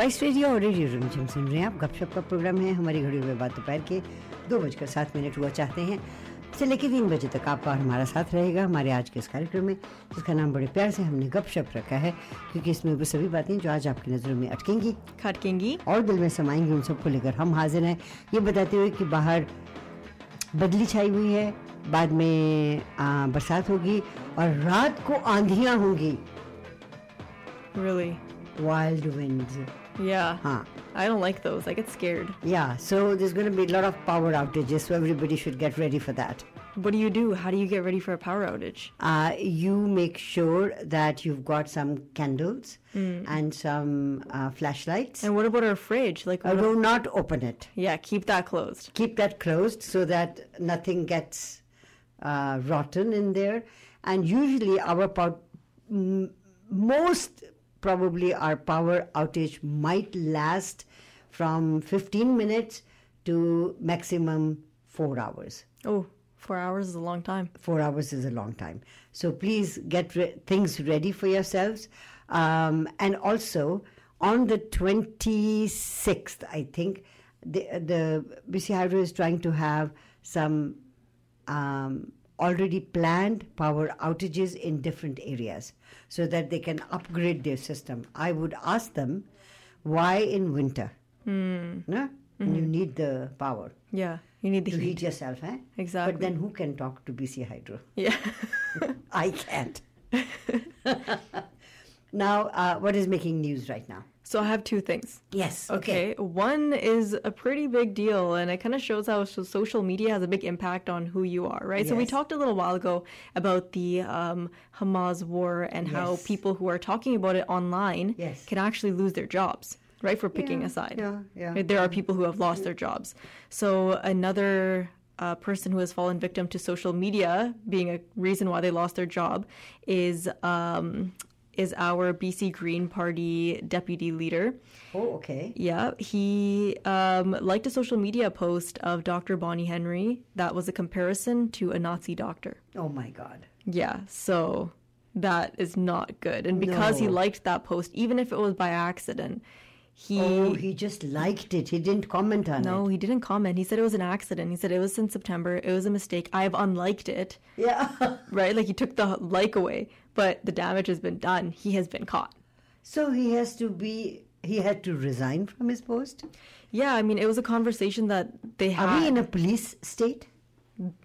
Spice radio और radio Rimjhim सुन रहे हैं। आप गपशप का प्रोग्राम है। हमारी घड़ी में बात दोपहर के दो बजकर सात मिनट हुआ चाहते हैं। से लेकर तीन बजे तक आपका और हमारा साथ रहेगा। हमारे आज के इस कार्यक्रम में जिसका नाम बड़े प्यार से हमने गपशप रखा है क्योंकि इसमें वो सभी बातें जो आज आपकी नज़रों में अटकेंगी खटकेंगी। और दिल में समाएँगी उन सबको लेकर हम हाजिर हैं। ये बताते हुए कि बाहर बदली छाई हुई है बाद में आ, बरसात होगी और रात को आंधियाँ होंगी। Really? Wild winds Yeah. हाँ I don't like those. I get scared. Yeah, so there's going to be a lot of power outages, so everybody should get ready for that. What do you do? How do you get ready for a power outage? Uh, you make sure that you've got some candles and some uh, flashlights. And what about our fridge? Like, Uh, do not open it. yeah, keep that closed. Keep that closed so that nothing gets uh, rotten in there. And usually, our pow- m- most probably our power outage might last from 15 minutes to maximum four hours. Oh, four hours is a long time. four hours is a long time. So please get re- things ready for yourselves. Um, and also on the 26th, I think, the, the BC Hydro is trying to have some um, already planned power outages in different areas so that they can upgrade their system. I would ask them why in winter? No? When You need the power Yeah, you need the to heat. heat yourself, eh? Exactly. But then who can talk to BC Hydro? Yeah. I can't. now, uh, what is making news right now? So I have two things. Yes. Okay. One is a pretty big deal, and it kind of shows how social media has a big impact on who you are, right? Yes. So we talked a little while ago about the um, Hamas war and how people who are talking about it online Yes. can actually lose their jobs, right? For picking Yeah, a side. yeah, yeah. There are people who have lost their jobs. So another uh, person who has fallen victim to social media being a reason why they lost their job is um, is our BC Green Party deputy leader. Oh, okay. Yeah, he um, liked a social media post of Dr. Bonnie Henry that was a comparison to a Nazi doctor. Oh my God. Yeah, so that is not good. And because he liked that post, even if it was by accident, he. Oh, he just liked it. He didn't comment on no, it. No he didn't comment. He said it was an accident. He said it was in September. It was a mistake. I have unliked it, Yeah. right? Like he took the like away, but the damage has been done. He has been caught. so he has to be. He had to resign from his post. Yeah, I mean, it was a conversation that they had. Are we in a police state?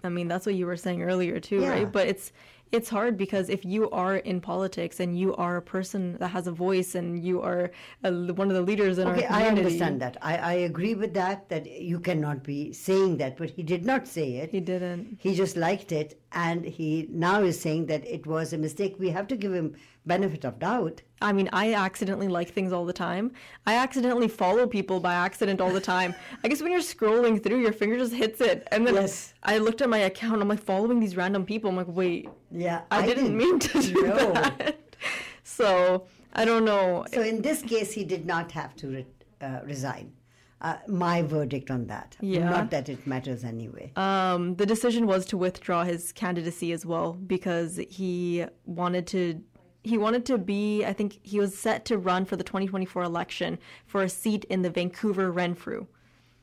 I mean, that's what you were saying earlier too, Yeah. right? But it's it's hard because if you are in politics and you are a person that has a voice and you are a, one of the leaders in Okay, our I understand that. I, I agree with that. That you cannot be saying that, but he did not say it. He didn't. He just liked it, and he now is saying that it was a mistake. We have to give him benefit of doubt. I mean, I accidentally like things all the time. I accidentally follow people by accident all the time. I guess when you're scrolling through, your finger just hits it, and then Yes. I looked at my account. I'm like following these random people. I'm like, wait, Yeah, I, didn't, mean to do No. that. So I don't know. So in this case, he did not have to re- uh, resign. Uh, my verdict on that. Yeah. Not that it matters anyway. Um, the decision was to withdraw his candidacy as well because he wanted to. He wanted to be. I think he was set to run for the 2024 election for a seat in the Vancouver Renfrew,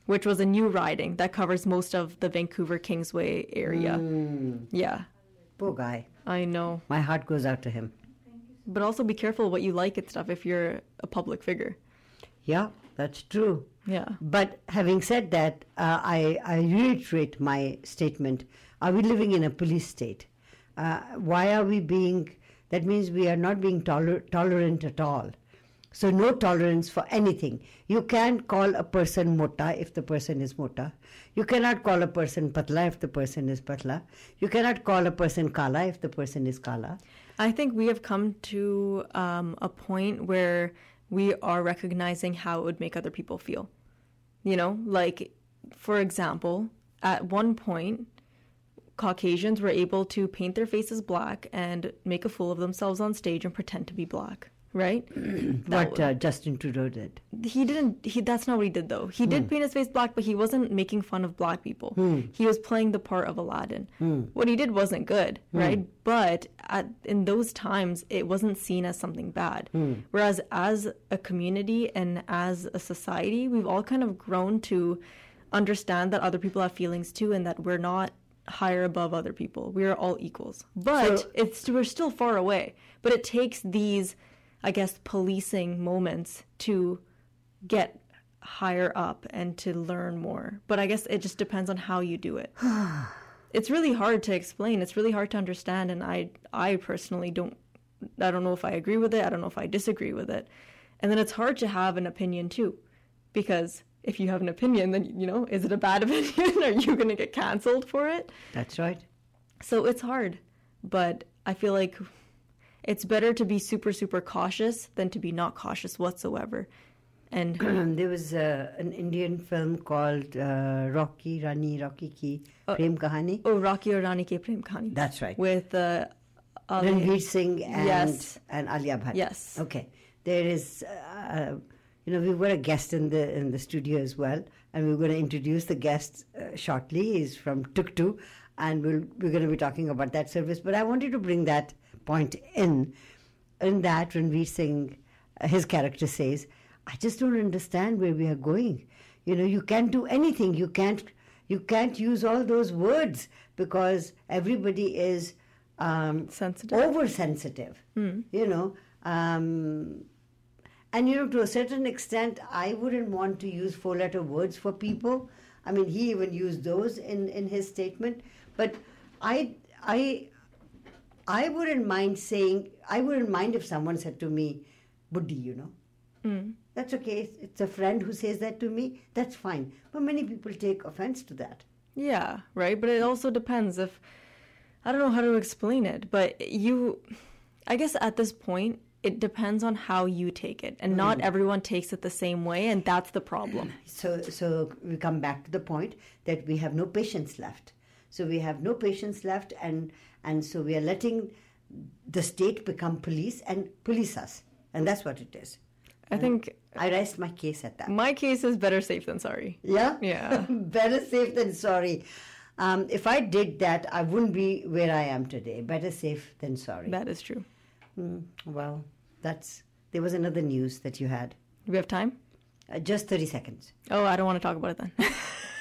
which was a new riding that covers most of the Vancouver Kingsway area. Yeah, Poor guy. I know. My heart goes out to him. But also be careful what you like and stuff if you're a public figure. Yeah, that's true. Yeah. But having said that, uh, I, I reiterate my statement. Are we living in a police state? Uh, why are we being, that means we are not being toler- tolerant at all. So, no tolerance for anything. You can't call a person mota if the person is mota. You cannot call a person patla if the person is patla. You cannot call a person kala if the person is kala. I think we have come to um, a point where we are recognizing how it would make other people feel. You know, like, for example, at one point, Caucasians were able to paint their faces black and make a fool of themselves on stage and pretend to be black. right? what uh, Justin Trudeau did. he didn't he that's not what he did though. He did hmm. paint his face black but he wasn't making fun of black people. Hmm. He was playing the part of aladdin. Hmm. What he did wasn't good right? But at, in those times it wasn't seen as something bad. Whereas as a community and as a society we've all kind of grown to understand that other people have feelings too and that we're not higher above other people. We are all equals. But So- it's we're still far away. But it takes these i guess policing moments to get higher up and to learn more. But i guess it just depends on how you do it. It's really hard to explain. It's really hard to understand. And i i personally don't i don't know if i agree with it. I don't know if i disagree with it. And then it's hard to have an opinion too. Because if you have an opinion then you know is it a bad opinion are you going to get canceled for it That's right. so it's hard, but I feel like it's better to be super, super cautious than to be not cautious whatsoever. And there was uh, an Indian film called uh, Rocky Rani Rocky Ki Prem Kahani. oh, Rocky or Rani Ke Prem Kahani. That's right. With uh, Ali- Ranveer Singh and Yes. and Alia Bhatt. Yes. Okay. There is, uh, you know, we've got a guest in the in the studio as well, and we're going to introduce the guest uh, shortly. He's from Tuktu, and we'll, we're going to be talking about that service. But I wanted to bring that point in, in that Ranveer Singh, uh, his character says, "I just don't understand where we are going. You know, you can't do anything. You can't." You can't use all those words because everybody is um, Sensitive. oversensitive. You know, um, and you know, to a certain extent, I wouldn't want to use four-letter words for people. I mean, he even used those in in his statement. But I, I, I wouldn't mind saying. I wouldn't mind if someone said to me, "Buddhi," you know. Hmm. That's okay. It's a friend who says that to me. That's fine. But many people take offense to that. yeah, right. But it also depends if I don't know how to explain it, but you, I guess at this point, it depends on how you take it, and not everyone takes it the same way, and that's the problem. So, so we come back to the point that we have no patience left. So we have no patience left, and and so we are letting the state become police and police us, and that's what it is. I think I rest my case at that. my case is better safe than sorry. Yeah, Yeah. Better safe than sorry. Um, if I did that, I wouldn't be where I am today. Better safe than sorry. That is true. Mm, well, that's there was another news that you had. Do we have time? Uh, just thirty seconds. Oh, I don't want to talk about it then.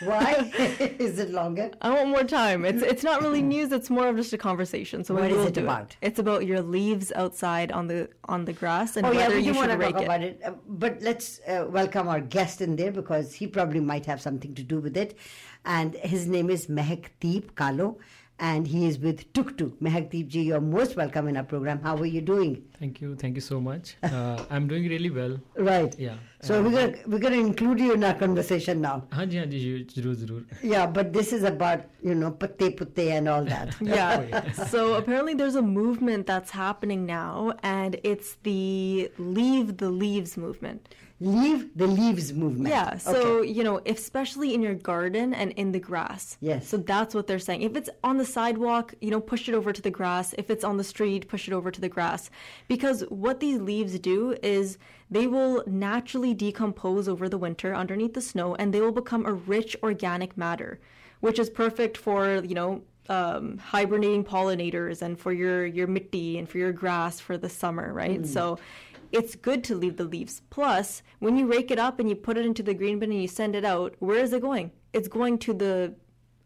Why is it longer? I want more time. It's it's not really news. It's more of just a conversation. So What is it about? It's about your leaves outside on the on the grass and Oh yeah, whether we you want should to rake talk it. about it, uh, but let's uh, welcome our guest in there because he probably might have something to do with it. And his name is Mehak Deep Kahlon, and he is with Tuktu. Mehakdeep ji, you're most welcome in our program. How are you doing? Thank you. Thank you so much. Uh, I'm doing really well. Right. Yeah. So uh, we're gonna we're gonna include you in our conversation now. हाँ जी हाँ जी ज़रूर ज़रूर. Yeah, but this is about you know patte putte and all that. yeah. so apparently there's a movement that's happening now, and it's the Leave the Leaves movement. Leave the leaves movement. Yeah. So Okay. you know, especially in your garden and in the grass. Yes. So that's what they're saying. If it's on the sidewalk, you know, push it over to the grass. If it's on the street, push it over to the grass. Because what these leaves do is they will naturally decompose over the winter underneath the snow, and they will become a rich organic matter, which is perfect for you know. Um, hibernating pollinators and for your your mitti and for your grass for the summer, right? So it's good to leave the leaves. Plus, when you rake it up and you put it into the green bin and you send it out, where is it going? It's going to the,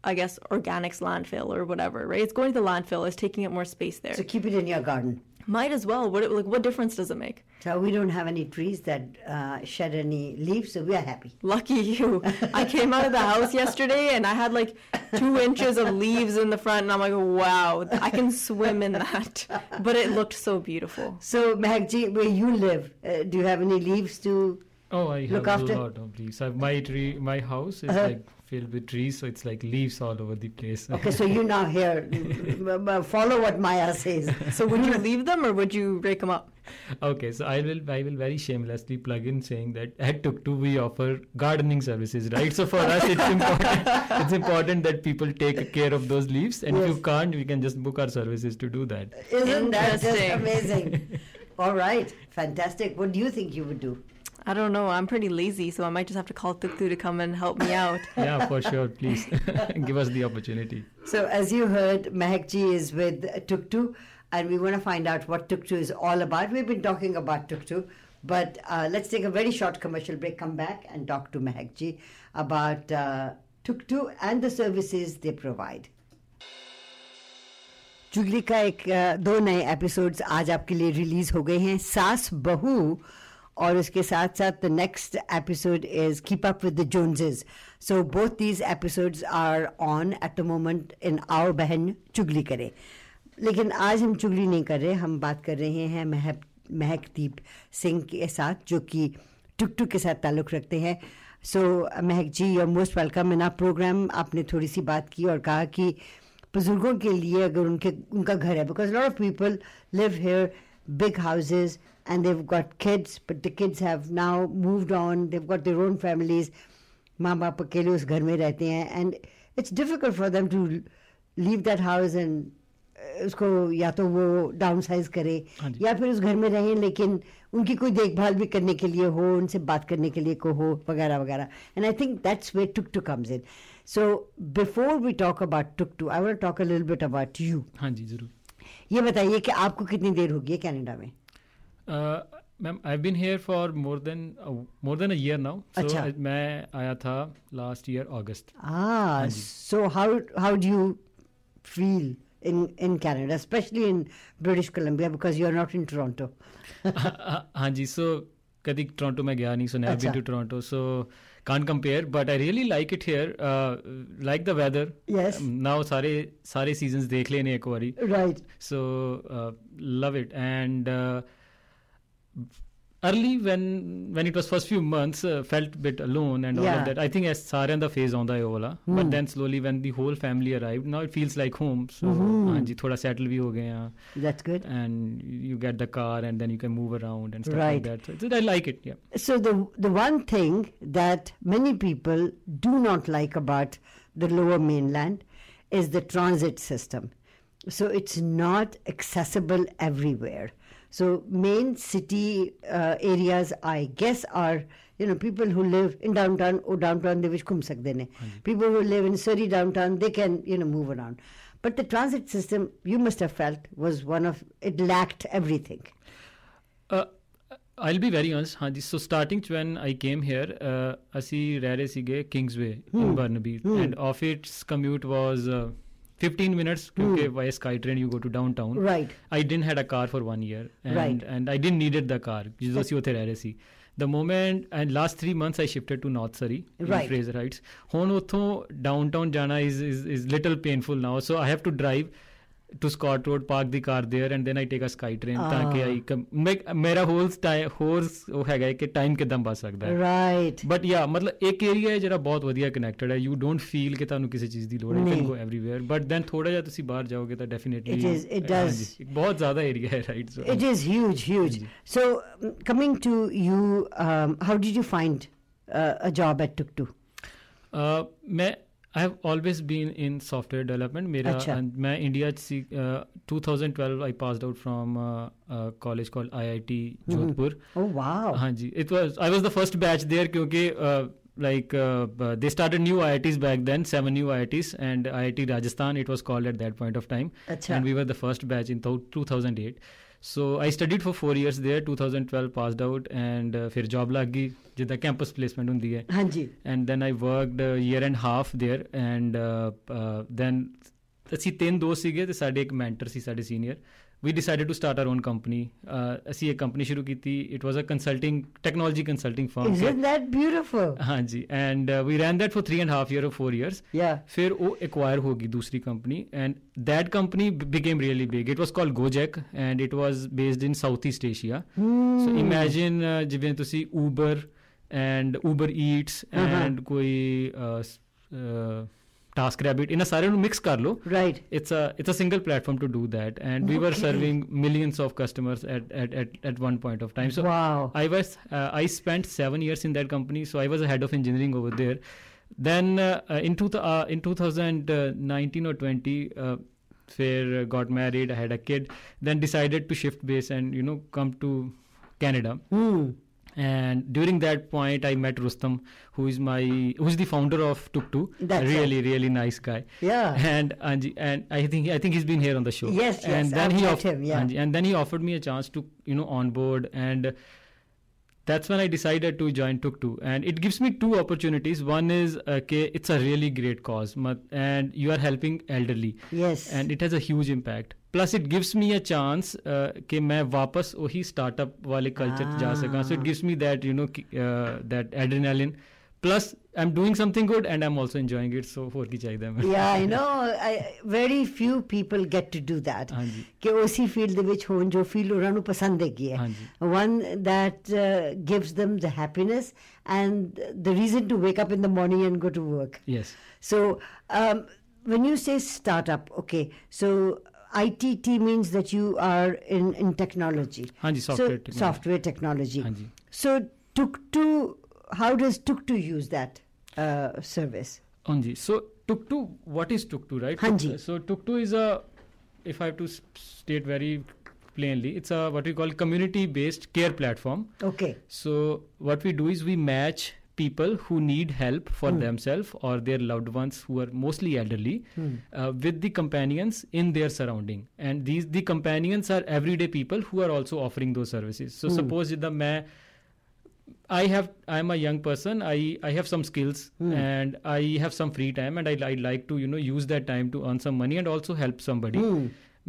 I guess, organics landfill or whatever, right? It's going to the landfill. It's taking up more space there. So keep it in your garden. Might as well. What like what difference does it make? So we don't have any trees that uh, shed any leaves, so we are happy. Lucky you. I came out of the house yesterday and I had like two inches of leaves in the front, and I'm like, wow, I can swim in that. But it looked so beautiful. So, Mahakji, where you live, uh, do you have any leaves to? Oh, I Look have after- a lot of leaves. I, my tree, my house is Uh-huh. like filled with trees, so it's like leaves all over the place. Okay, so you now here m- m- follow what Maya says. So would you leave them or would you break them up? okay, so I will, I will very shamelessly plug in saying that at Tuktu we offer gardening services, right? So for us, it's important. it's important that people take care of those leaves, and if you can't, we can just book our services to do that. Isn't that just amazing? All right, fantastic. What do you think you would do? I don't know. I'm pretty lazy, so I might just have to call Tuktu to come and help me out. yeah, for sure. Please give us the opportunity. So, as you heard, Mahakji is with Tuktu, and we want to find out what Tuktu is all about. We've been talking about Tuktu, but uh, let's take a very short commercial break, come back, and talk to Mahakji about uh, Tuktu and the services they provide. जुगली का एक दो नए episodes आज आपके लिए release हो गए हैं सास बहू और उसके साथ साथ the next episode is keep up with the Joneses so both these episodes are on at the moment in our बहन चुगली करे। लेकिन आज हम चुगली नहीं कर रहे हम बात कर रहे हैं महक महकदीप सिंह के साथ जो कि टुक टुक के साथ ताल्लुक़ रखते हैं। So so, Mehak ji your most welcome in a programme आपने थोड़ी सी बात की और कहा कि बुज़ुर्गों के लिए अगर उनके उनका घर है because lot of people live here big houses and they've got kids, but the kids have now moved on. They've got their own families. माँ बाप अकेले उस घर में रहते हैं and it's difficult for them to leave that house and उसको या तो वो डाउन साइज करे या फिर उस घर में रहें लेकिन उनकी कोई देखभाल भी करने के लिए हो उनसे बात करने के लिए को हो वगैरह वगैरह and I think that's way Tuktu comes in so before we talk about Tuktu I want talk a little bit about you हाँ जी जरूर ये बताइए कि आपको कितनी देर होगी है कनाडा में ma'am I been here for more than more than a year now अच्छा मैं आया था last year August so how how do you feel in in Canada, especially in British Columbia, because you're not in Toronto. हाँ जी so कभी Toronto में गया नहीं so never been to Toronto so can't compare but I really like it here uh, like the weather yes um, now सारे सारे seasons देख लेने एक बारी right so uh, love it and uh, early when when it was first few months uh, felt bit alone and yeah. all of that. I think as saryan the phase on the wala mm. but hmm. then slowly when the whole family arrived now it feels like home. So mm-hmm. thoda settle bhi ho gaye that's good. And you get the car and then you can move around and stuff right. like that. So, so i like it yeah. So the the one thing that many people do not like about the lower mainland is the transit system. So it's not accessible everywhere. so main city uh, areas, I guess, are you know people who live in downtown or downtown they wish kum sakde People who live in Surrey downtown they can you know move around. But the transit system, you must have felt, was one of it lacked everything. Uh, I'll be very honest. हाँ So starting when I came here, uh, ਅਸੀਂ ਰਹਿ ਰਹੇ ਸੀਗੇ Kingsway hmm. in Burnaby, hmm. and off its commute was. Uh, 15 minutes mm. via SkyTrain you go to downtown. Right. I didn't had a car for one year. And, right. And I didn't needed the car. The moment and last three months I shifted to North Surrey right. in Fraser Heights. Hon downtown jana is, is is little painful now. So I have to drive to Scott Road, park the car there, and then I take a sky train. ਤਾਂ ਕਿ ਆਈ ਮੇਰਾ hole ਹੋਰ ਉਹ ਹੈਗਾ ਕਿ time ਕਿਦਾਂ ਬਚ ਸਕਦਾ ਹੈ ਰਾਈਟ ਬਟ ਯਾ ਮਤਲਬ ਇੱਕ ਏਰੀਆ ਹੈ ਜਿਹੜਾ ਬਹੁਤ ਵਧੀਆ ਕਨੈਕਟਡ ਹੈ ਯੂ ਡੋਨਟ ਫੀਲ ਕਿ ਤੁਹਾਨੂੰ ਕਿਸੇ ਚੀਜ਼ ਦੀ ਲੋੜ ਹੈ can go everywhere but then ਥੋੜਾ ਜਿਹਾ ਤੁਸੀਂ ਬਾਹਰ ਜਾਓਗੇ ਤਾਂ definitely it is it does ਬਹੁਤ ਜ਼ਿਆਦਾ ਏਰੀਆ ਹੈ right so it is huge huge so coming to you how did you find a job at Tuktu ਮੈਂ I have always been in software development. मेरा मैं India C 2012 I passed out from uh, a college called IIT Jodhpur. Oh wow! हाँ जी, it was I was the first batch there क्योंकि uh, like uh, they started new IITs back then, seven new IITs, and IIT Rajasthan it was called at that point of time. Achha. And we were the first batch in 2008. So I studied for four years there. 2012 passed out, and uh, फिर job लग गई जिद्दां campus placement ਹੁੰਦੀ ਹੈ हाँ जी and then I worked a year and half there and uh, uh, then ਅਸੀਂ ਤਿੰਨ ਦੋਸਤ ਸੀਗੇ ਤੇ ਸਾਡੇ ਇੱਕ ਮੈਂਟਰ ਸੀ ਸਾਡੇ senior we decided to start our own company ਅਸੀਂ ਇੱਕ ਕੰਪਨੀ ਸ਼ੁਰੂ ਕੀਤੀ। It was a consulting technology consulting firm isn't that beautiful ਹਾਂਜੀ and we run that for 3 and half year or 4 years ਫਿਰ ਉਹ ਐਕਵਾਇਰ ਹੋ ਗਈ ਦੂਸਰੀ company and that company became really big it was called Gojek and it was based in South East Asia so imagine ਜਿਵੇਂ ਤੁਸੀਂ Uber and Uber Eats and ਕੋਈ TaskRabbit, in a सारे को mix कर right. It's a it's a single platform to do that. And we were serving millions of customers at at at, at one point of time. So wow. I was uh, I spent seven years in that company. So I was a head of engineering over there. Then uh, uh, in two th- in 2019 or 20 fair got married had a kid then decided to shift base and you know come to Canada. Mm and during that point I met Rustam who is my who's the founder of Tuktu That's really really nice guy Yeah. and Anji, and I think I think he's been here on the show. Yes, yes, And then I've he off- him, yeah. Anji, and then he offered me a chance to you know onboard, and that's when I decided to join Tuktu. And it gives me two opportunities. One is okay, it's a really great cause, and you are helping elderly, Yes. and it has a huge impact. Plus, it gives me a chance uh, कि मैं वापस वही startup वाले culture जा सका. So it Ah. gives me that you know कि- uh, that adrenaline. Plus, I'm doing something good and I'm also enjoying it. So ਹੋਰ ਕੀ ਚਾਹੀਦਾ ਮੈਨੂੰ? yeah, I know. I, very few people get to do that. ਹਾਂਜੀ ਕਿ ਉਸੇ field ਦੇ ਵਿੱਚ ਹੋਣ ਜੋ ਫੀਲ ਉਹਨਾਂ ਨੂੰ ਪਸੰਦ ਹੈਗੀ ਹੈ ਹਾਂਜੀ one that uh, gives them the happiness and the reason to wake up in the morning and go to work yes so um, when you say startup okay so IIT means that you are in, in technology. Hanji, software so, technology. Software technology. So Tuktu, how does Tuktu use that uh, service? Hanji. So Tuktu, what is Tuktu, right? Hanji. So Tuktu is a, if I have to state very plainly, it's a what we call community-based care platform. Okay. So what we do is we match people who need help for Hmm. themselves or their loved ones who are mostly elderly Hmm. uh, with the companions in their surrounding and these the companions are everyday people who are also offering those services so Hmm. suppose the मैं I have I'm a young person I I have some skills Hmm. and I have some free time and I I like to you know use that time to earn some money and also help somebody Hmm.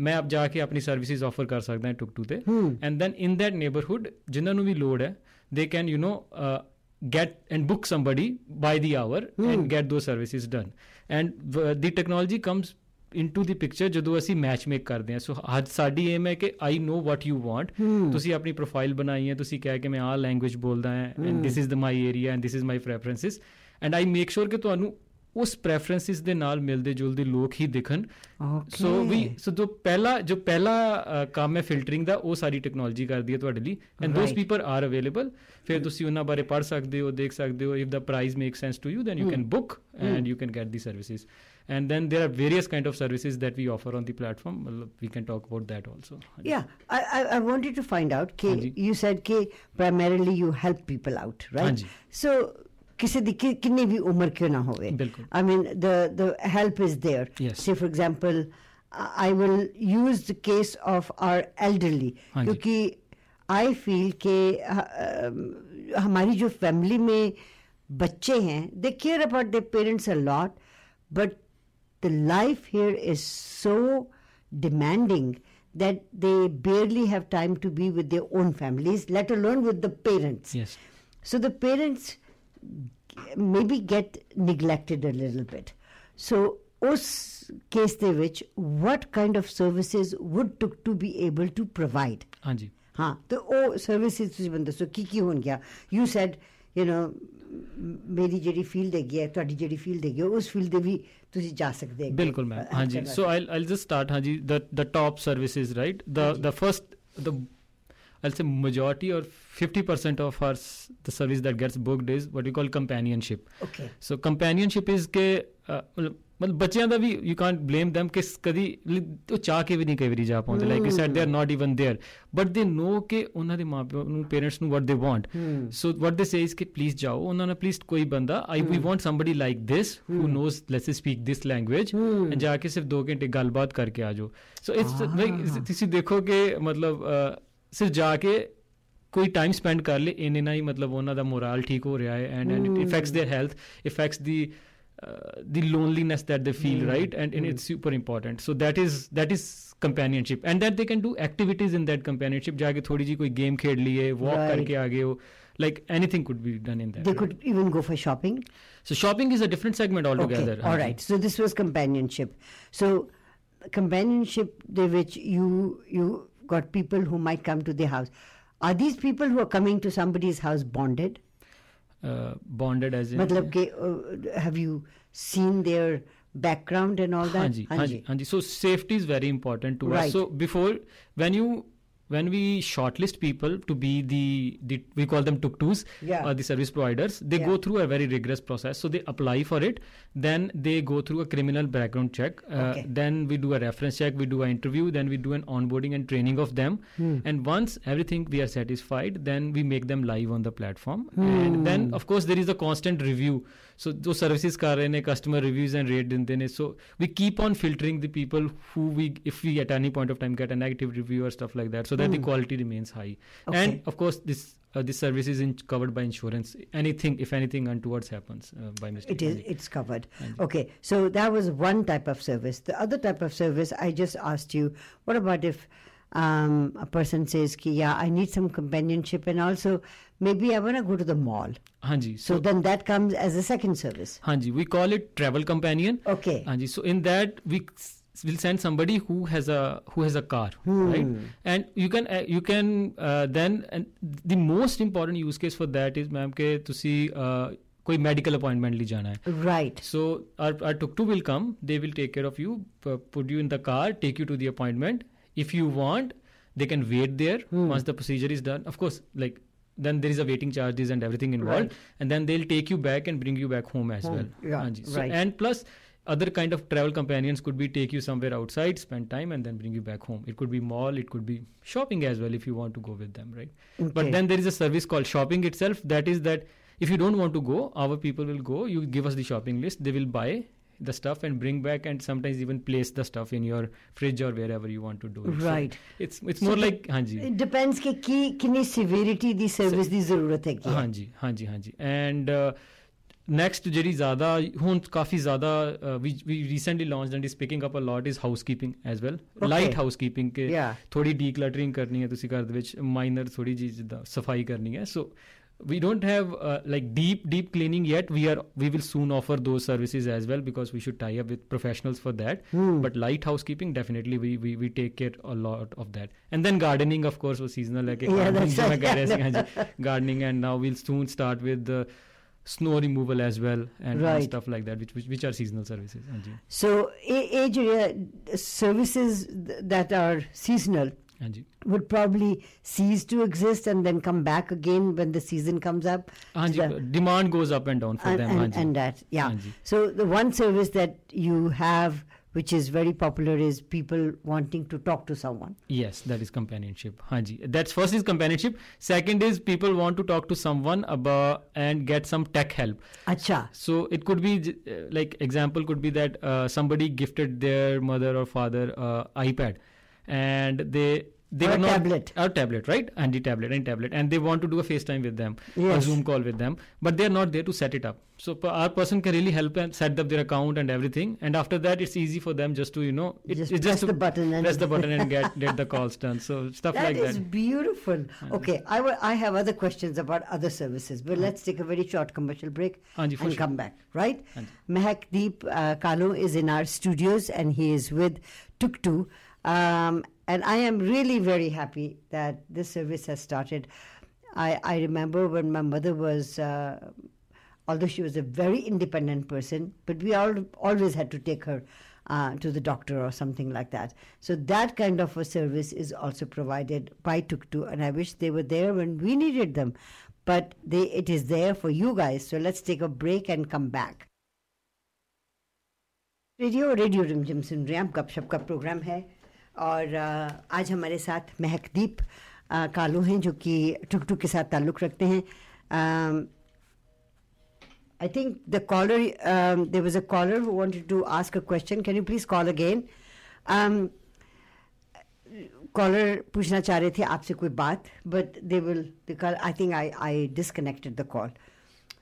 ਮੈਂ ਆਪ ਜਾ ਕੇ ਆਪਣੀ services offer ਕਰ ਸਕਦਾ ਹਾਂ ਟੁਕ to ਤੇ Hmm. And then in that neighbourhood ਜਿਨ੍ਹਾਂ ਨੂੰ ਵੀ ਲੋੜ ਹੈ they can you نو get and book somebody by the hour Hmm. and get those services done. And uh, the technology comes into the picture ਜਦੋਂ ਅਸੀਂ match make ਕਰਦੇ ਹਾਂ। ਸੋ ਅੱਜ ਸਾਡੀ ਏਮ ਹੈ ਕਿ I know what you want Hmm. ਤੁਸੀਂ ਆਪਣੀ ਪ੍ਰੋਫਾਈਲ ਬਣਾਈ ਹੈ ਤੁਸੀਂ ਕਹਿ ਕੇ ਮੈਂ ਆਹ ਲੈਂਗੁਏਜ ਬੋਲਦਾ ਹਾਂ। And this is the my area and this is my preferences and I make sure ਕਿ ਤੁਹਾਨੂੰ ਉਸ ਪ੍ਰੈਫਰੈਂਸਸ ਦੇ ਨਾਲ ਮਿਲਦੇ ਜੁਲਦੇ ਲੋਕ ਹੀ ਦਿਖਣ okay ਸੋ ਵੀ ਸੋ ਜੋ ਪਹਿਲਾ ਜੋ ਪਹਿਲਾ ਅ, ਕੰਮ ਹੈ ਫਿਲਟਰਿੰਗ ਦਾ ਉਹ ਸਾਰੀ ਟੈਕਨੋਲੋਜੀ ਕਰਦੀ ਹੈ ਤੁਹਾਡੇ ਲਈ and ਦੋਸ Right. People are available ਫਿਰ ਤੁਸੀਂ ਉਹਨਾਂ ਬਾਰੇ ਪੜ੍ਹ ਸਕਦੇ ਹੋ ਦੇਖ ਸਕਦੇ ਹੋ if the price make sense to you then you can book and you can get the services and then there are various kind of services that we offer on the platform Matlab, we can talk about that also Yeah, I, I, I wanted to find out. Ke, Hanji. you said ke primarily you help people out, right? Hanji. So, ਕਿਸੇ ਦੀ ਕਿ- ਕਿੰਨੀ ਵੀ ਉਮਰ ਕਿਉਂ ਨਾ ਹੋਵੇ ਬਿਲਕੁਲ। I mean, the, the help is there. Yes. Say, for example, I will use the case of our elderly. Hanji. क्योंकि I feel कि uh, हमारी जो फैमिली में बच्चे हैं they care about their parents a lot but the life here is so demanding that they barely have time to be with their own families let alone with the parents yes so the parents maybe get neglected a little bit. So, us case ਦੇ ਵਿੱਚ what kind of services would Tuk to be able to provide? ਹਾਂਜੀ ਹਾਂ ਤੇ ਉਹ services ਤੁਸੀਂ ਮੈਨੂੰ ਦੱਸੋ ਕੀ ਕੀ ਹੋਣਗੀਆਂ ਯੂ ਸੈਡ ਯੂ نو ਮੇਰੀ ਜਿਹੜੀ ਫੀਲਡ ਹੈਗੀ ਹੈ ਤੁਹਾਡੀ ਜਿਹੜੀ ਫੀਲਡ ਹੈਗੀ ਹੈ ਉਸ ਫੀਲਡ ਦੇ ਵੀ ਤੁਸੀਂ ਜਾ ਸਕਦੇ ਹੈਗੇ ਬਿਲਕੁਲ ਮੈਮ ਅਹ, ਹਾਂਜੀ ਕਰਵਾ ਸੋ ਆਈ ਆਈਲ ਜਸਟ ਸਟਾਰਟ ਹਾਂਜੀ the the top services right the the first the I'll say majority or 50% of our s- the service that gets booked is what we call companionship. Okay So companionship is ਕਿ uh, ਮਤਲਬ ਮਤਲਬ ਬੱਚਿਆਂ ਦਾ ਵੀ you Kant blame them ਕਿ ਸ- ਕਦੀ ਲ- ਉਹ ਚਾਹ ਕੇ ਵੀ ਨਹੀਂ ਕਈ ਵਾਰੀ ਜਾ ਪਾਉਂਦੇ like you said they are not even there but they know ਕਿ ਉਹਨਾਂ ਦੇ ਮਾਪਿਆਂ ਨੂੰ ਪੇਰੈਂਟਸ ਨੂੰ ਵਾਟ ਦੇ ਵਾਂਟ ਸੋ ਵਾਟ ਦੇ ਸੇ ਇਜ਼ ਕਿ ਪਲੀਜ਼ ਜਾਓ ਉਹਨਾਂ ਨਾਲ ਪਲੀਜ਼ ਕੋਈ ਬੰਦਾ I we want somebody like this who knows let's speak this language and ਜਾ ਕੇ ਸਿਰਫ 2 ਘੰਟੇ ਗੱਲਬਾਤ ਕਰਕੇ ਆ ਜਾਓ ਸੋ ਇਟਸ ਲਾਈਕ ਤੁਸੀਂ ਦੇਖੋ ਕਿ ਮਤਲਬ ਅਹ, ਸਿਰਫ ਜਾ ਕੇ ਕੋਈ ਟਾਈਮ ਸਪੈਂਡ ਕਰ ਲੇ ਇੰਨੇ ਨਾਲ ਹੀ ਮਤਲਬ ਉਹਨਾਂ ਦਾ ਮੋਰਲ ਠੀਕ ਹੋ ਰਿਹਾ ਹੈ and it affects their health effects the the loneliness that they feel right and, and it's super important so that is that is companionship and that they can do activities in that companionship जाके थोड़ी जी कोई game खेल लिए walk Right. करके आ गए हो like anything could be done in that they right? could even go for shopping so shopping is a different segment altogether Okay, all right. So this was companionship. So companionship, the which you you got people who might come to their house. Are these people who are coming to somebody's house bonded? Uh, bonded as in. Matlab ke, uh, have you seen their background and all that? Haan ji, haan ji. Haan ji. So safety is very important to right. us. So before when you when we shortlist people to be the, the we call them tuk-tus Yeah. or the service providers they go through a very rigorous process so they apply for it then they go through a criminal background check uh, Okay. then we do a reference check we do an interview then we do an onboarding and training of them Hmm. and once everything we are satisfied then we make them live on the platform Hmm. and then of course there is a constant review so those services are rahe ne, customer reviews and rate dinte ne. So we keep on filtering the people who we, if we at any point of time get a negative review or stuff like that, so that the hmm. quality remains high. And of course, this uh, this service is in, covered by insurance. Anything, if anything untowards happens uh, by mistake. It is. It's covered. Okay. So that was one type of service. The other type of service I just asked you. What about if um, a person says ki yeah i need some companionship and also maybe i want to go to the mall Hanji. So, so, then that comes as a second service Hanji. we call it travel companion okay Hanji. so in that we will send somebody who has a who has a car hmm. right and you can uh, you can uh, then and the most important use case for that is ma'am ke to see uh, कोई medical appointment ले जाना है our so are will come. They will take care of you, put you in the car, take you to the appointment if you want they can wait there Hmm. once the procedure is done. Of course like then there is a waiting charges and everything involved and then they'll take you back and bring you back home as Home, well. Yeah, so, right. and plus other kind of travel companions could be take you somewhere outside spend time and then bring you back home. It could be mall it could be shopping as well if you want to go with them right? Okay. but then there is a service called shopping itself. That is that if you don't want to go our people will go. You give us the shopping list. They will buy the stuff and bring back and sometimes even place the stuff in your fridge or wherever you want to do it right so it's it's so more like ਹਾਂਜੀ it depends ਕਿ ਕੀ ਕਿੰਨੀ severity ਦੀ service ਦੀ ਜ਼ਰੂਰਤ ਹੈ ਕਿ ਹਾਂਜੀ ਹਾਂਜੀ ਹਾਂਜੀ and uh, next ਜਿਹੜੀ ਜ਼ਿਆਦਾ ਹੁਣ ਕਾਫੀ ਜ਼ਿਆਦਾ ਵੀ recently launched and is picking up a lot is housekeeping as well light housekeeping ਕੇ ਥੋੜੀ ਡੀਕਲਟਰਿੰਗ ਕਰਨੀ ਹੈ ਤੁਸੀਂ ਘਰ ਦੇ ਵਿੱਚ ਮਾਈਨਰ ਥੋੜੀ ਜੀ ਜਿੱਦਾਂ ਸਫ਼ਾਈ ਕਰਨੀ ਹੈ so we don't have uh, like deep deep cleaning yet we are we will soon offer those services as well because we should tie up with professionals for that mm. but light housekeeping definitely we, we we take care a lot of that and then gardening of course was seasonal like yeah, gardening, right. gardening and now we'll soon start with the snow removal as well and, right. and stuff like that which, which, which are seasonal services so age uh, services that are seasonal would probably cease to exist and then come back again when the season comes up. The, demand goes up and down for them. And, that, yeah. So the one service that you have which is very popular is people wanting to talk to someone. Yes that is companionship haji that's first is companionship. Second is people want to talk to someone about and get some tech help. Acha. So it could be uh, like example could be that uh, somebody gifted their mother or father uh, ipad and they they Or were a not tablet. or tablet right and the tablet and tablet and they want to do a FaceTime with them Yes. Zoom call with them, but they are not there to set it up. So our person can really help and set up their account and everything, and after that it's easy for them just to you know it, Just it's press to the button and- press the button and get get the calls done. So stuff That like is that. beautiful okay I I have other questions about other services but let's take a very short commercial break Hanji, for and sure. come back right. Mehak Deep uh, Kalu is in our studios and he is with Tuktu um, and I am really very happy that this service has started I, I remember when my mother was uh, although she was a very independent person, but we all always had to take her uh, to the doctor or something like that. So that kind of a service is also provided by Tuktu, and I wish they were there when we needed them. But they, it is there for you guys. So let's take a break and come back. Radio radio Rimjhim सुन रहे हैं आप गपशप का programme है और आज हमारे साथ महकदीप कालू हैं जो कि टुक टुक के साथ ताल्लुक रखते हैं। I think the caller there was a caller वो wanted to ask a question can you please call again caller पूछना चाह रहे थे आपसे कोई बात but they will I think I I disconnected the call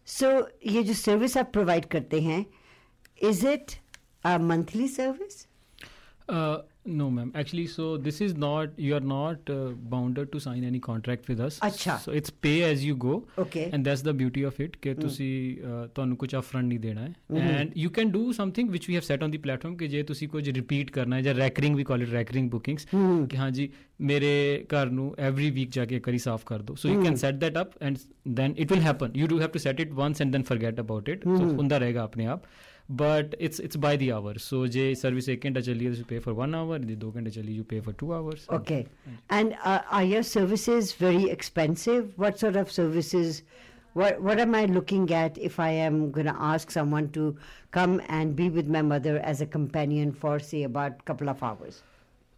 so ये जो सर्विस आप प्रोवाइड करते हैं is it monthly service No, ma'am. Actually, so this is not, you are not uh, bounded to sign any contract with us. Achha. So it's pay as you go. Okay. And that's the beauty of it, ਕਿ ਤੁਸੀਂ ਤੁਹਾਨੂੰ ਕੁਝ ਅਫਰੰਟ ਨਹੀਂ ਦੇਣਾ ਹੈ and you can do something which we have set on the platform ਕਿ ਜੇ ਤੁਸੀਂ ਕੁਝ ਰਿਪੀਟ ਕਰਨਾ ਹੈ ਜਾਂ ਰੈਕਰਿੰਗ ਵੀ ਕਾਲ ਇਟ ਰੈਕਰਿੰਗ ਬੁਕਿੰਗਸ ਕਿ ਹਾਂ ਜੀ ਮੇਰੇ ਘਰ ਨੂੰ ਐਵਰੀ ਵੀਕ ਜਾ ਕੇ ਕਰੀ ਸਾਫ਼ ਕਰ ਦਿਓ so you can set that up and then it will happen you do have to set it once and then forget about it so ਹੁੰਦਾ ਰਹੇਗਾ ਆਪਣੇ ਆਪ but it's it's by the hour. So j service ek ghanta chali you pay for 1 hour the 2 ghanta chali you pay for 2 hours. Okay. and, uh, are your services very expensive? What sort of services what what am i looking at if i am going to ask someone to come and be with my mother as a companion for say about couple of hours?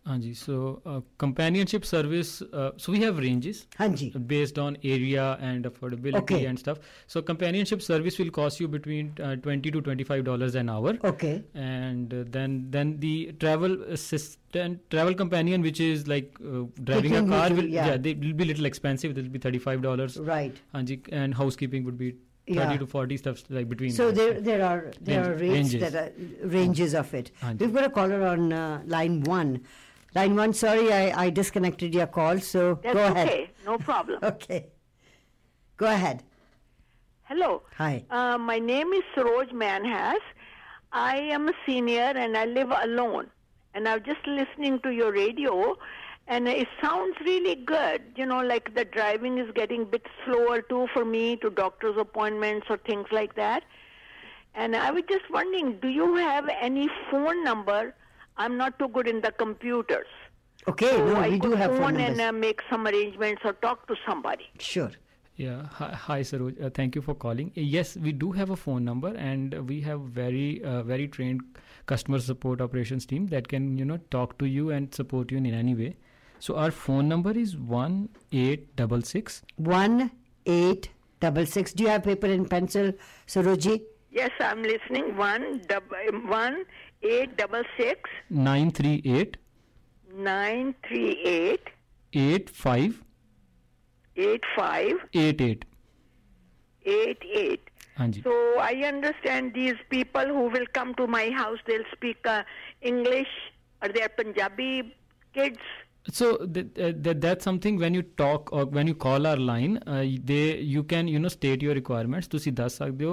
Anji, so uh, companionship service uh, so we have ranges Hanji. based on area and affordability Okay. and stuff so companionship service will cost you between uh, 20 to 25 dollars an hour Okay. and uh, then then the travel assistant travel companion which is like uh, driving a Taking you car will yeah. yeah. they will be little expensive it will be 35 dollars Right. and housekeeping would be 30 Yeah. to 40 stuff like between So there, there are there are Range- rates ranges. that are ranges of it. Hanji. We've got a caller on uh, line one. Line one. Sorry, I, I disconnected your call. So That's go ahead. okay, no problem. Okay. Go ahead. Hello. Hi. Uh, my name is Saroj Manhas. I am a senior and I live alone. And I'm just listening to your radio, and it sounds really good. You know, like the driving is getting a bit slower too for me to doctor's appointments or things like that. And I was just wondering, do you have any phone number? I'm not too good in the computers. Okay. so no, I we could do have phone phone numbers. and uh, make some arrangements or talk to somebody. sure. Yeah. Hi, hi Saroj. Uh, thank you for calling. Uh, Yes, we do have a phone number, and uh, we have very, uh, very trained customer support operations team that can, you know, talk to you and support you in any way. So our phone number is one eight double six. One eight double six. Do you have paper and pencil, Saroji? Yes, I'm listening. One double one eight double six 938 nine three eight 85 eight five 88 eight eight. Anji. So I understand these people who will come to my house, they'll speak uh, English or they're Punjabi kids. so th- uh, that that's something when you talk or when you call our line uh, they you can you know state your requirements ਤੁਸੀਂ ਦੱਸ ਸਕਦੇ ਹੋ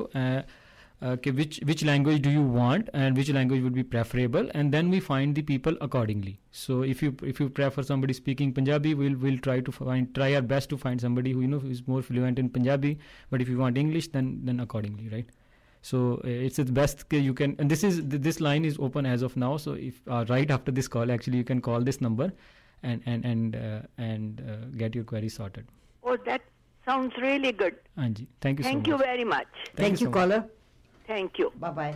uh, which which language do you want and which language would be preferable and then we find the people accordingly so if you if you prefer somebody speaking punjabi we'll we'll try to find try our best to find somebody who you know is more fluent in punjabi but if you want english then then accordingly right so uh, it's the best कि you can and this is this line is open as of now so if uh, right after this call actually you can call this number and and and uh, and uh, get your query sorted. Oh, that sounds really good. Anji, thank you Thank so you much. very much. Thank, you, so much. caller. Thank you. Bye bye.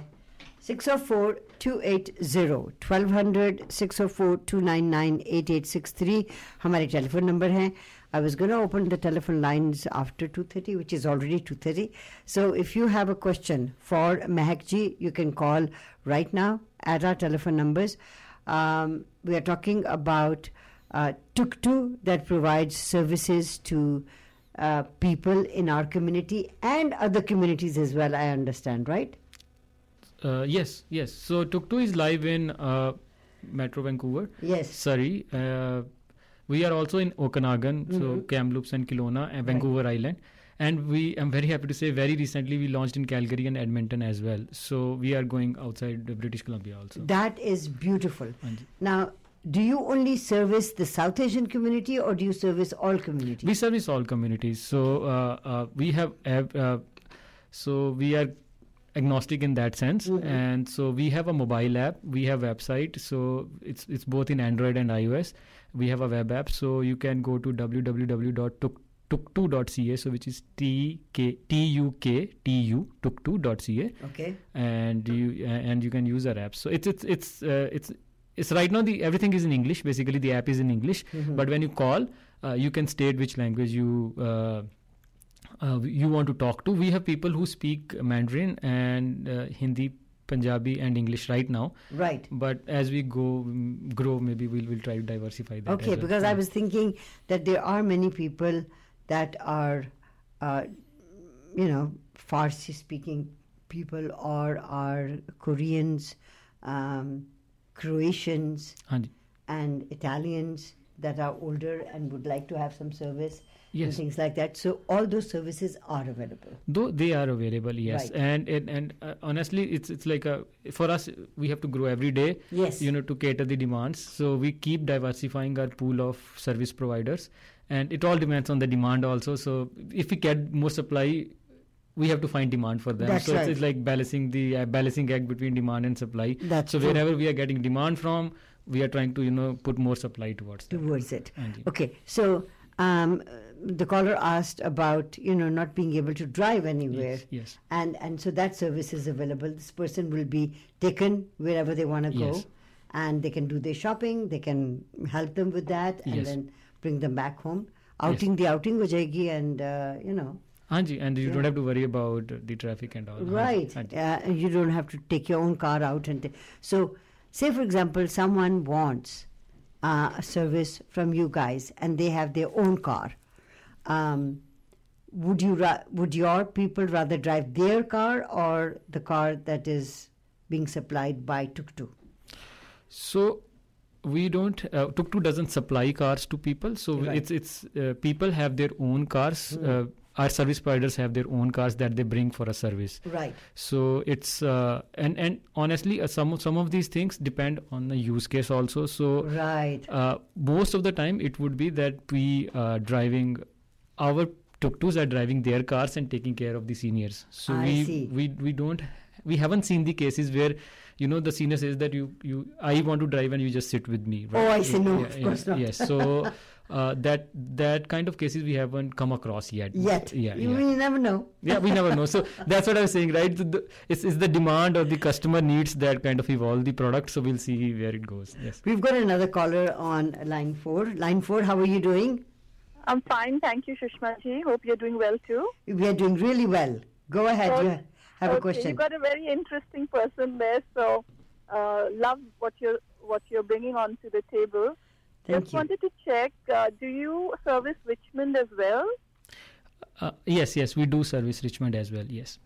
604 280 1200 604 299 8863 हमारे telephone number हैं I was going to open the telephone lines after 2:30 which is already 2:30 so if you have a question for Mehak ji you can call right now at our telephone numbers um, we are talking about uh, Tuktu that provides services to uh, people in our community and other communities as well I understand right Uh, yes, yes. So Tuktu is live in uh, Metro Vancouver, yes Surrey. Uh, we are also in Okanagan, so Mhm. Kamloops and Kelowna and Vancouver Island. And we, I'm very happy to say, very recently we launched in Calgary and Edmonton as well. So we are going outside British Columbia also. That is beautiful. Anji. Now, do you only service the South Asian community or do you service all communities? We service all communities. So uh, uh, we have, uh, so we are agnostic in that sense, Mhm. and so we have a mobile app. We have website. So it's it's both in Android and iOS. We have a web app. So you can go to www.tuktu.ca. So which is t k t u k t u tuktu.ca, okay. and you and you can use our app. So it's it's it's uh, it's it's right now the everything is in English. Basically, the app is in English. Mhm. But when you call, uh, you can state which language you uh, uh, you want to talk to. We have people who speak Mandarin and uh, Hindi, Punjabi, and English right now. right. But as we go grow, maybe we'll we'll try to diversify that. Okay, well. because I was thinking that there are many people that are, uh, you know, Farsi speaking people or are Koreans, um, Croatians, Hanji. and Italians that are older and would like to have some service and things like that. So all those services are available. though they are available yes Right. and and, and uh, honestly it's it's like a for us we have to grow every day Yes. you know to cater the demands so we keep diversifying our pool of service providers and it all depends on the demand also so if we get more supply we have to find demand for them. That's so right. it's, it's like balancing the uh, balancing act between demand and supply. That's so true. wherever we are getting demand from, we are trying to you know put more supply towards that. towards it. Anji. Okay, so um, the caller asked about you know not being able to drive anywhere, Yes, yes. and and so that service is available. This person will be taken wherever they want to go, Yes. and they can do their shopping. They can help them with that, and Yes. then bring them back home. Outing the outing ho jayegi, and uh, you know. Anji, and you Yeah. don't have to worry about the traffic and all. Right. Uh, you don't have to take your own car out and ta- so say for example someone wants uh, a service from you guys and they have their own car. Um, would you ra- would your people rather drive their car or the car that is being supplied by Tuktu? So we don't. Uh, doesn't supply cars to people. So Right. it's it's uh, people have their own cars. Uh, our service providers have their own cars that they bring for a service. Right. So it's uh, and and honestly, uh, some of- some of these things depend on the use case also. So Right. uh, most of the time, it would be that we uh, driving our tuk-tuks are driving their cars and taking care of the seniors. So I we see. we we don't we haven't seen the cases where you know the senior says that you you I want to drive and you just sit with me. Oh, I see. No, Yeah, of yeah, course not. Yes. So. Uh, that that kind of cases we haven't come across yet. Yet. Yeah. you, yeah you never know. yeah we never know so that's what i was saying right the, the, it's, it's the demand or the customer needs that kind of evolve the product so we'll see where it goes yes We've got another caller on line four. Line four, how are you doing? I'm fine, thank you, Sushma ji. Hope you're doing well too. We are doing really well. Go ahead. So- you have a okay, question. You got a very interesting person there, so uh, love what you're what you're bringing onto the table. Thank Just you. wanted to check: uh, Do you service Richmond as well? uh, yes yes we do service richmond as well yes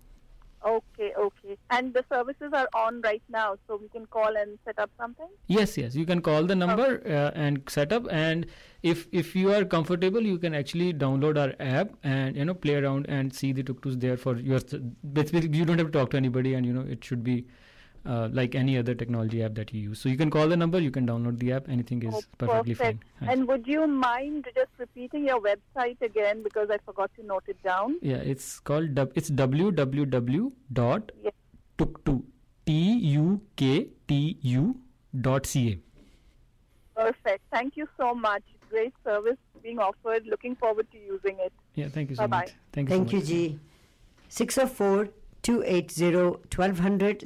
Okay, okay. And the services are on right now, so we can call and set up something. yes yes you can call the number uh, and set up and if if you are comfortable you can actually download our app and you know play around and see the tuk-tuks there for your basically you don't have to talk to anybody and you know it should be uh, like any other technology app that you use so you can call the number you can download the app anything is Oh, perfectly perfect. fine And would you mind just repeating your website again because I forgot to note it down? Yeah, it's called dub- it's www dot Yes. tuktu t u k t u dot ca. Perfect. Thank you so much. Great service being offered. Looking forward to using it. Yeah, thank you so much. Bye-bye. much. Thank you. Thank so you, much. G. 604 280 1200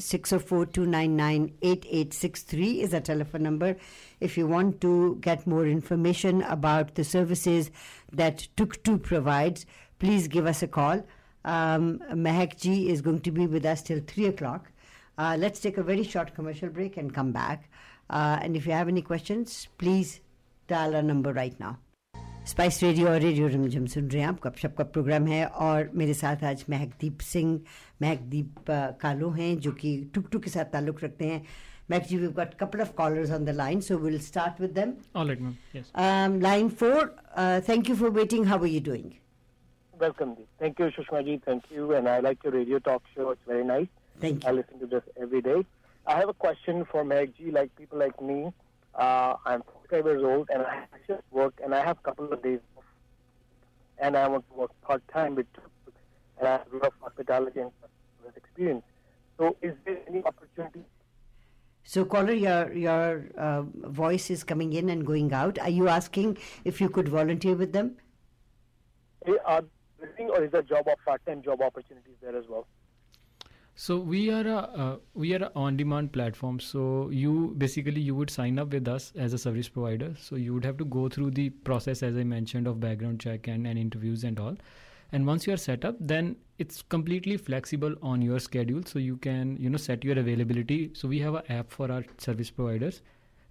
604 299 8863 is our telephone number. If you want to get more information about the services that Tuktu provides, please give us a call. Um, Mehak Ji is going to be with us till 3 o'clock. Uh, let's take a very short commercial break and come back. Uh, and if you have any questions, please dial our number right now. Spice radio और radio Rimjhim सुन रहे हैं आप गपशप का programme है और मेरे साथ आज महकदीप सिंह महकदीप कालो हैं जो कि टुक टुक के साथ ताल्लुक रखते हैं Mahak ji we got couple of callers on the line so will start with them All right, ma'am. Yes. Um, line line four thank you for waiting how are you doing Welcome. Ji. Thank you, Shushma ji. Thank you. And I like your radio talk show. It's very nice. Thank I you listen to this every day. I have a question for Meg G. Like people like me, uh, I'm 45 years old and I just work and I have a couple of days off. And I want to work part time with and I have a lot of hospitality and experience. So, is there any opportunity? So, caller, your your uh, voice is coming in and going out. Are you asking if you could volunteer with them? eh, Are or is there job or part-time job opportunities there as well? So we are a uh, we are on-demand platform. So you basically you would sign up with us as a service provider. So you would have to go through the process as I mentioned of background check and, and interviews and all. And once you are set up, then it's completely flexible on your schedule. So you can you know set your availability. So we have an app for our service providers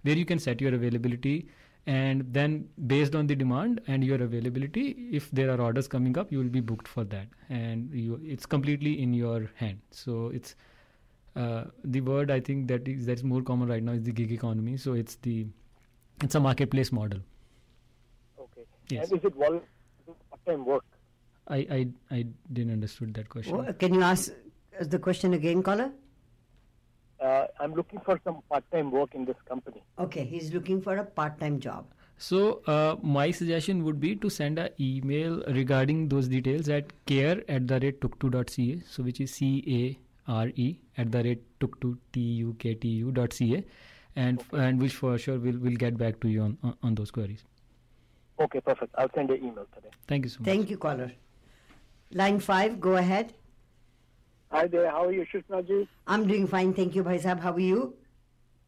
where you can set your availability and then based on the demand and your availability if there are orders coming up you will be booked for that and you it's completely in your hand so it's uh, the word i think that is that's more common right now is the gig economy so it's the it's a marketplace model Okay. Yes. And is it vol- part-time work? i i, I didn't understood that question Oh, can you ask the question again, caller? Uh, I'm looking for some part-time work in this company. Okay, he's looking for a part-time job. So uh, my suggestion would be to send an email regarding those details at care at the rate tuktu.ca. So which is C A R E at the rate tuktu T U K T U dot ca, and and which for sure we'll we'll get back to you on, on on those queries. Okay, perfect. I'll send you email today. Thank you so much. Thank you, caller. Line five, go ahead. Hi there. How are you, Shishna ji? I'm doing fine, thank you, Bhai Sahab. How are you?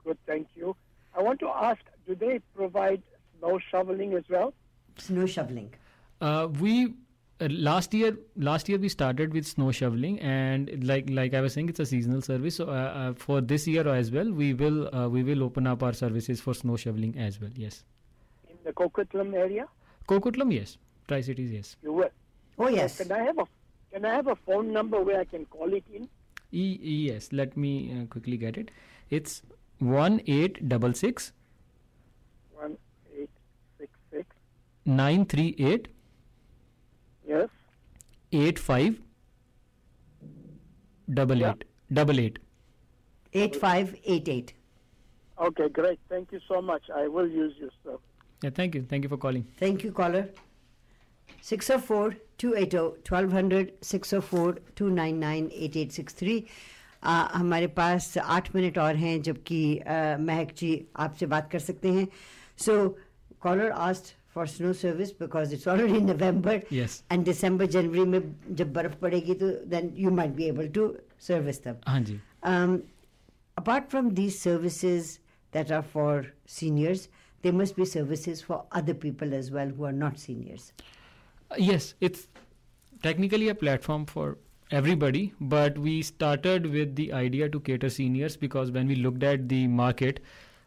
Good, thank you. I want to ask, do they provide snow shoveling as well? Snow shoveling. Uh, we uh, last year last year we started with snow shoveling and like like I was saying it's a seasonal service so uh, uh, for this year as well we will uh, we will open up our services for snow shoveling as well yes In the Coquitlam area? Coquitlam yes Tri Cities yes You will. Oh, yes. Can I have a can I have a phone number where I can call it in? e, e- yes let me uh, quickly get it it's one eight double six One eight six six. nine three eight Yes. eight five double Yeah. eight double eight 8588. Okay, great. Thank you so much. I will use your stuff. yeah thank you thank you for calling Thank you, caller. 604 280 1200 604 299 8863 आ, हमारे पास आठ minute और हैं जबकि महक जी आपसे बात कर सकते हैं so caller asked for snow service because it's already November. And दिसंबर जनवरी में जब बर्फ़ पड़ेगी तो then you might be able to service them हाँ जी um, apart from these services that are for seniors, there must be services for other people as well who are not seniors. Uh, yes, it's technically a platform for everybody, but we started with the idea to cater seniors because when we looked at the market,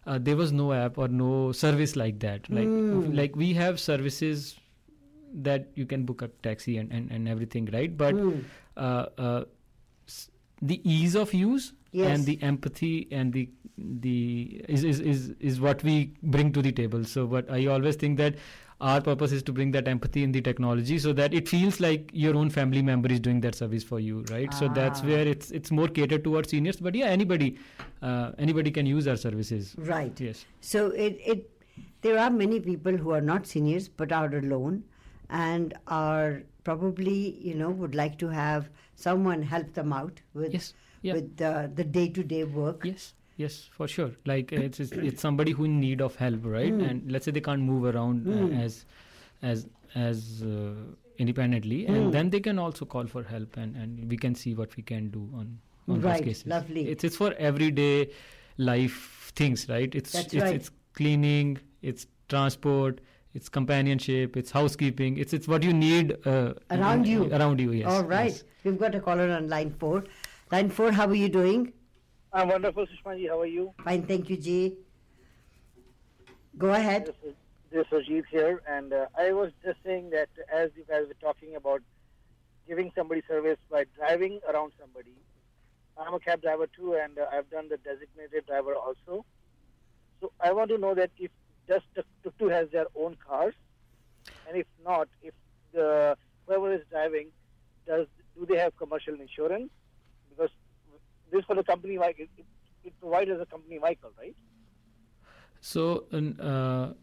uh, there was no app or no service like that. Like, like we have services that you can book a taxi and, and, and everything, right? But uh, uh, s- the ease of use Yes. and the empathy and the the is, is is is what we bring to the table so but i always think that our purpose is to bring that empathy in the technology so that it feels like your own family member is doing that service for you right so that's Ah. where it's it's more catered towards seniors but yeah anybody uh, anybody can use our services Right. yes So it, it there are many people who are not seniors but are alone and are probably you know would like to have someone help them out with Yes. Yeah. with the the day to day work. yes yes for sure like uh, it's it's, it's somebody who in need of help right and let's say they can't move around uh, as as as uh, independently and then they can also call for help and and we can see what we can do on on Right, those cases lovely. it's it's for everyday life things right it's That's it's, right. it's cleaning it's transport it's companionship it's housekeeping it's it's what you need uh, Around you. around you yes All right. yes. We've got a caller on line four. Line four, how are you doing? I'm wonderful, Sushma ji. How are you? Fine, thank you, G. Go ahead. This is, this is Ajit here, and uh, I was just saying that as you guys were talking about giving somebody service by driving around somebody, I'm a cab driver too, and uh, I've done the designated driver also. So I want to know that if just the Tuktu has their own cars, and if not, if the whoever is driving does do they have commercial insurance? This for the company vehicle, it, it provides as a company vehicle, right? So, uh,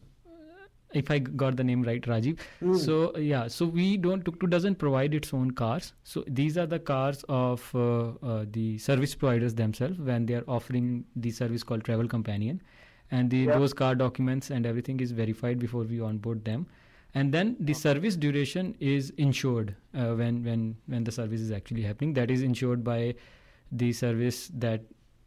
if I got the name right, Rajiv. So yeah, so we don't Tuk doesn't provide its own cars. So these are the cars of uh, uh, the service providers themselves when they are offering the service called Travel Companion, and the Yeah. those car documents and everything is verified before we onboard them. And then the service duration is insured uh, when when when the service is actually happening. That is insured by the service that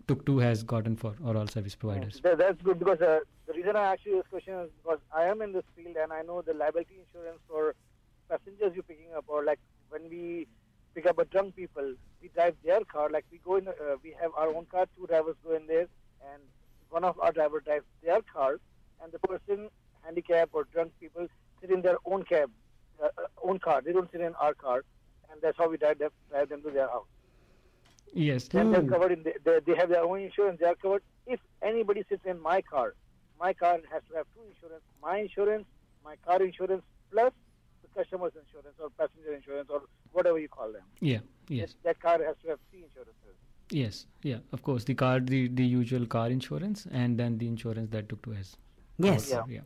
Tuk has gotten for or all service providers. That, that's good because uh, the reason I asked you this question is because I am in this field and I know the liability insurance for passengers you're picking up or like when we pick up a drunk people, we drive their car. Like we go in, uh, we have our own car, two drivers go in there, and one of our driver drives their car, and the person handicapped or drunk people sit in their own cab, uh, uh, own car. They don't sit in our car, and that's how we drive drive them to their house. Yes. and they're hmm. covered in the, they, they have their own insurance. They are covered. If anybody sits in my car, my car has to have two insurance: my insurance, my car insurance, plus the customer's insurance or passenger insurance or whatever you call them. Yeah. Yes. That car has to have three insurances. Yes. Yeah. Of course, the car, the the usual car insurance, and then the insurance that Tuk has. Yes. covered, Yeah.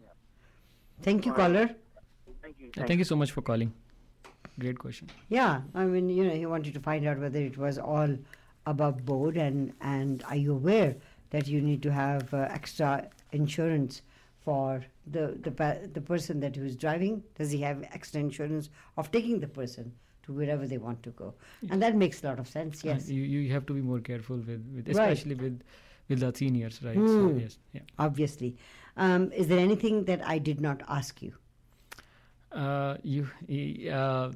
Thank you, caller. Thank you. Thank you so much for calling. Great question. Yeah, I mean, you know, he wanted to find out whether it was all above board, and and are you aware that you need to have uh, extra insurance for the the pa- the person that who's driving? Does he have extra insurance of taking the person to wherever they want to go? And that makes a lot of sense. Uh, Yes, you you have to be more careful with, with Right. especially with with the seniors, right? Hmm. So yes, yeah. obviously. Um, is there anything that I did not ask you? Uh, you uh,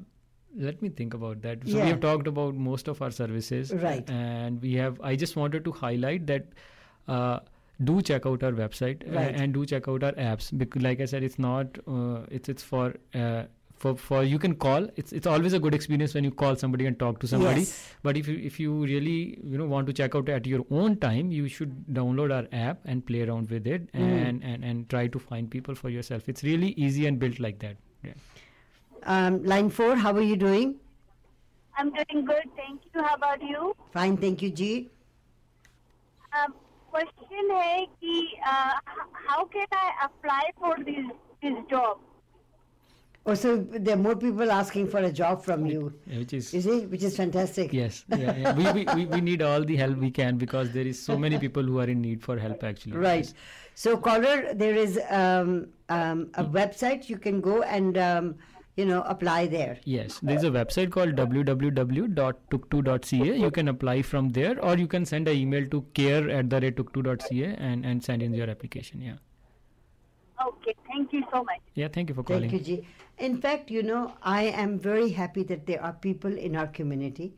let me think about that. So Yeah. we have talked about most of our services, Right. And we have. I just wanted to highlight that. Uh, do check out our website uh, Right. and do check out our apps because, like I said, it's not. Uh, it's it's for. Uh, for, for you can call it's it's always a good experience when you call somebody and talk to somebody Yes. but if you if you really you know want to check out at your own time you should download our app and play around with it Hmm. and, and and try to find people for yourself it's really easy and built like that yeah. Um, line four, how are you doing? I'm doing good, thank you. How about you? Fine, thank you, G. Um, question है कि uh, how can I apply for this this job? Oh, so there are more people asking for a job from you. Yeah, which is You see, which is fantastic. yes yeah, yeah. We, we, we, we need all the help we can because there is so many people who are in need for help actually Right. So, caller, there is um, um, a website you can go and um, you know apply there. Yes, there's a website called www.tuktu.ca. You can apply from there, or you can send an email to care at the rate tuktu.ca and, and send in your application. Yeah. Okay, thank you so much. Yeah, thank you for calling. Thank you, G. In fact, you know, I am very happy that there are people in our community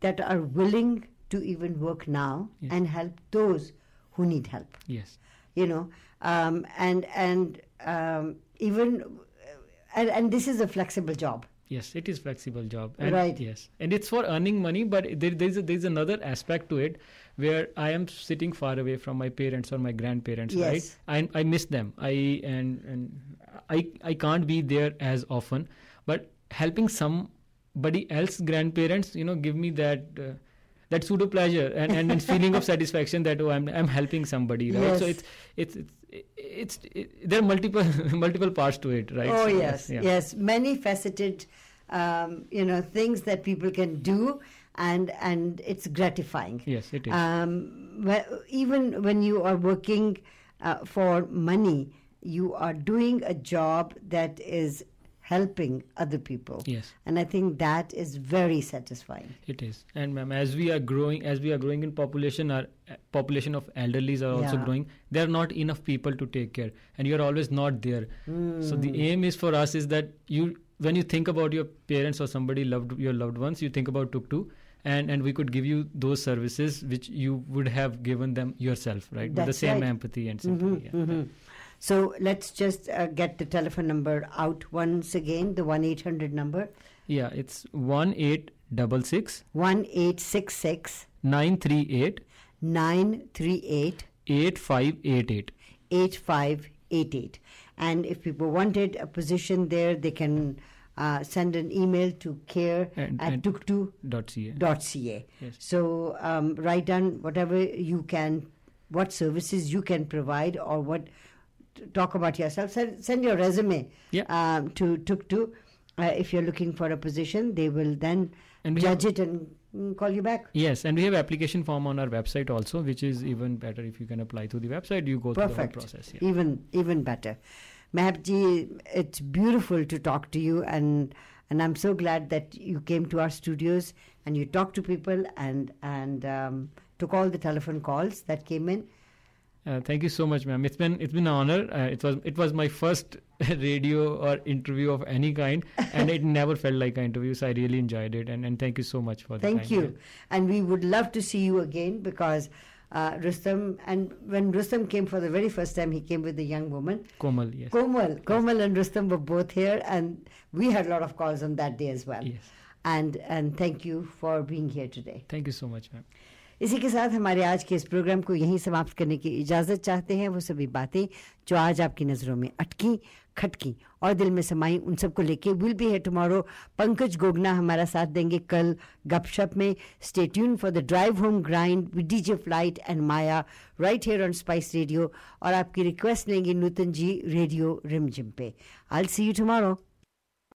that are willing to even work now Yes. and help those who need help. Yes. You know, um, and and um, even and, and this is a flexible job. Yes, it is flexible job. And Right. Yes, and it's for earning money, but there, there's a, there's another aspect to it where I am sitting far away from my parents or my grandparents. Yes. Right. I I miss them. I and and I I can't be there as often, but helping somebody else grandparents, you know, give me that. Uh, that pseudo pleasure and, and, and feeling of satisfaction that oh I'm I'm helping somebody right so Yes. it's it's it's, it's it, there are multiple multiple parts to it right Oh So, yes, yeah. yes, many faceted, um, you know, things that people can do, and and it's gratifying. yes it is Um, even when you are working uh, for money, you are doing a job that is helping other people, yes and I think that is very satisfying. It is, and ma'am, as we are growing, as we are growing in population, our uh, population of elderlies are also Yeah. growing. There are not enough people to take care, and you are always not there. So the Hmm. aim is for us is that you, when you think about your parents or somebody loved your loved ones, you think about Tuktu, and and we could give you those services which you would have given them yourself, right? With the same right. empathy and sympathy. yeah. Mhm. So let's just uh, get the telephone number out once again. The one eight hundred number Yeah, it's one eight double six one eight six six nine three eight nine three eight. eight five eight eight. 8588. And if people wanted a position there, they can uh, send an email to care And- at tuktu.ca. Dot ca. Yes. So um, write down whatever you can, what services you can provide or what, talk about yourself. Send, send your resume Yeah. um, to Tuktu. Uh, if you're looking for a position, they will then judge it and mm, call you back. Yes, and we have application form on our website also, which is even better if you can apply through the website. You go Perfect. through the whole process. Yeah. Even even better. Mahakji, it's beautiful to talk to you, and and I'm so glad that you came to our studios and you talked to people and and um, took all the telephone calls that came in. Uh, thank you so much, ma'am. It's been it's been an honor. Uh, it was it was my first radio or interview of any kind, and it never felt like an interview. So I really enjoyed it, and, and thank you so much for that. Thank you, and we would love to see you again because. Uh, Rustam and when Rustam came for the very first time, he came with a young woman. Komal, yes. Komal, Komal and Rustam were both here, and we had a lot of calls on that day as well. Yes. And and thank you for being here today. Thank you so much, ma'am. इसी के साथ हमारे आज के इस programme को यहीं समाप्त करने की इजाज़त चाहते हैं। वो सभी बातें जो आज आपकी नज़रों में अटकी, खटकी और दिल में समाई, उन सबको लेके विल बी है टुमारो पंकज गोगना हमारा साथ देंगे कल गपशप में। Stay tune for the drive home grind with DJ Flight and Maya right here on Spice radio और आपकी रिक्वेस्ट लेंगे नूतन जी रेडियो रिमझिम पे। I C you tomorrow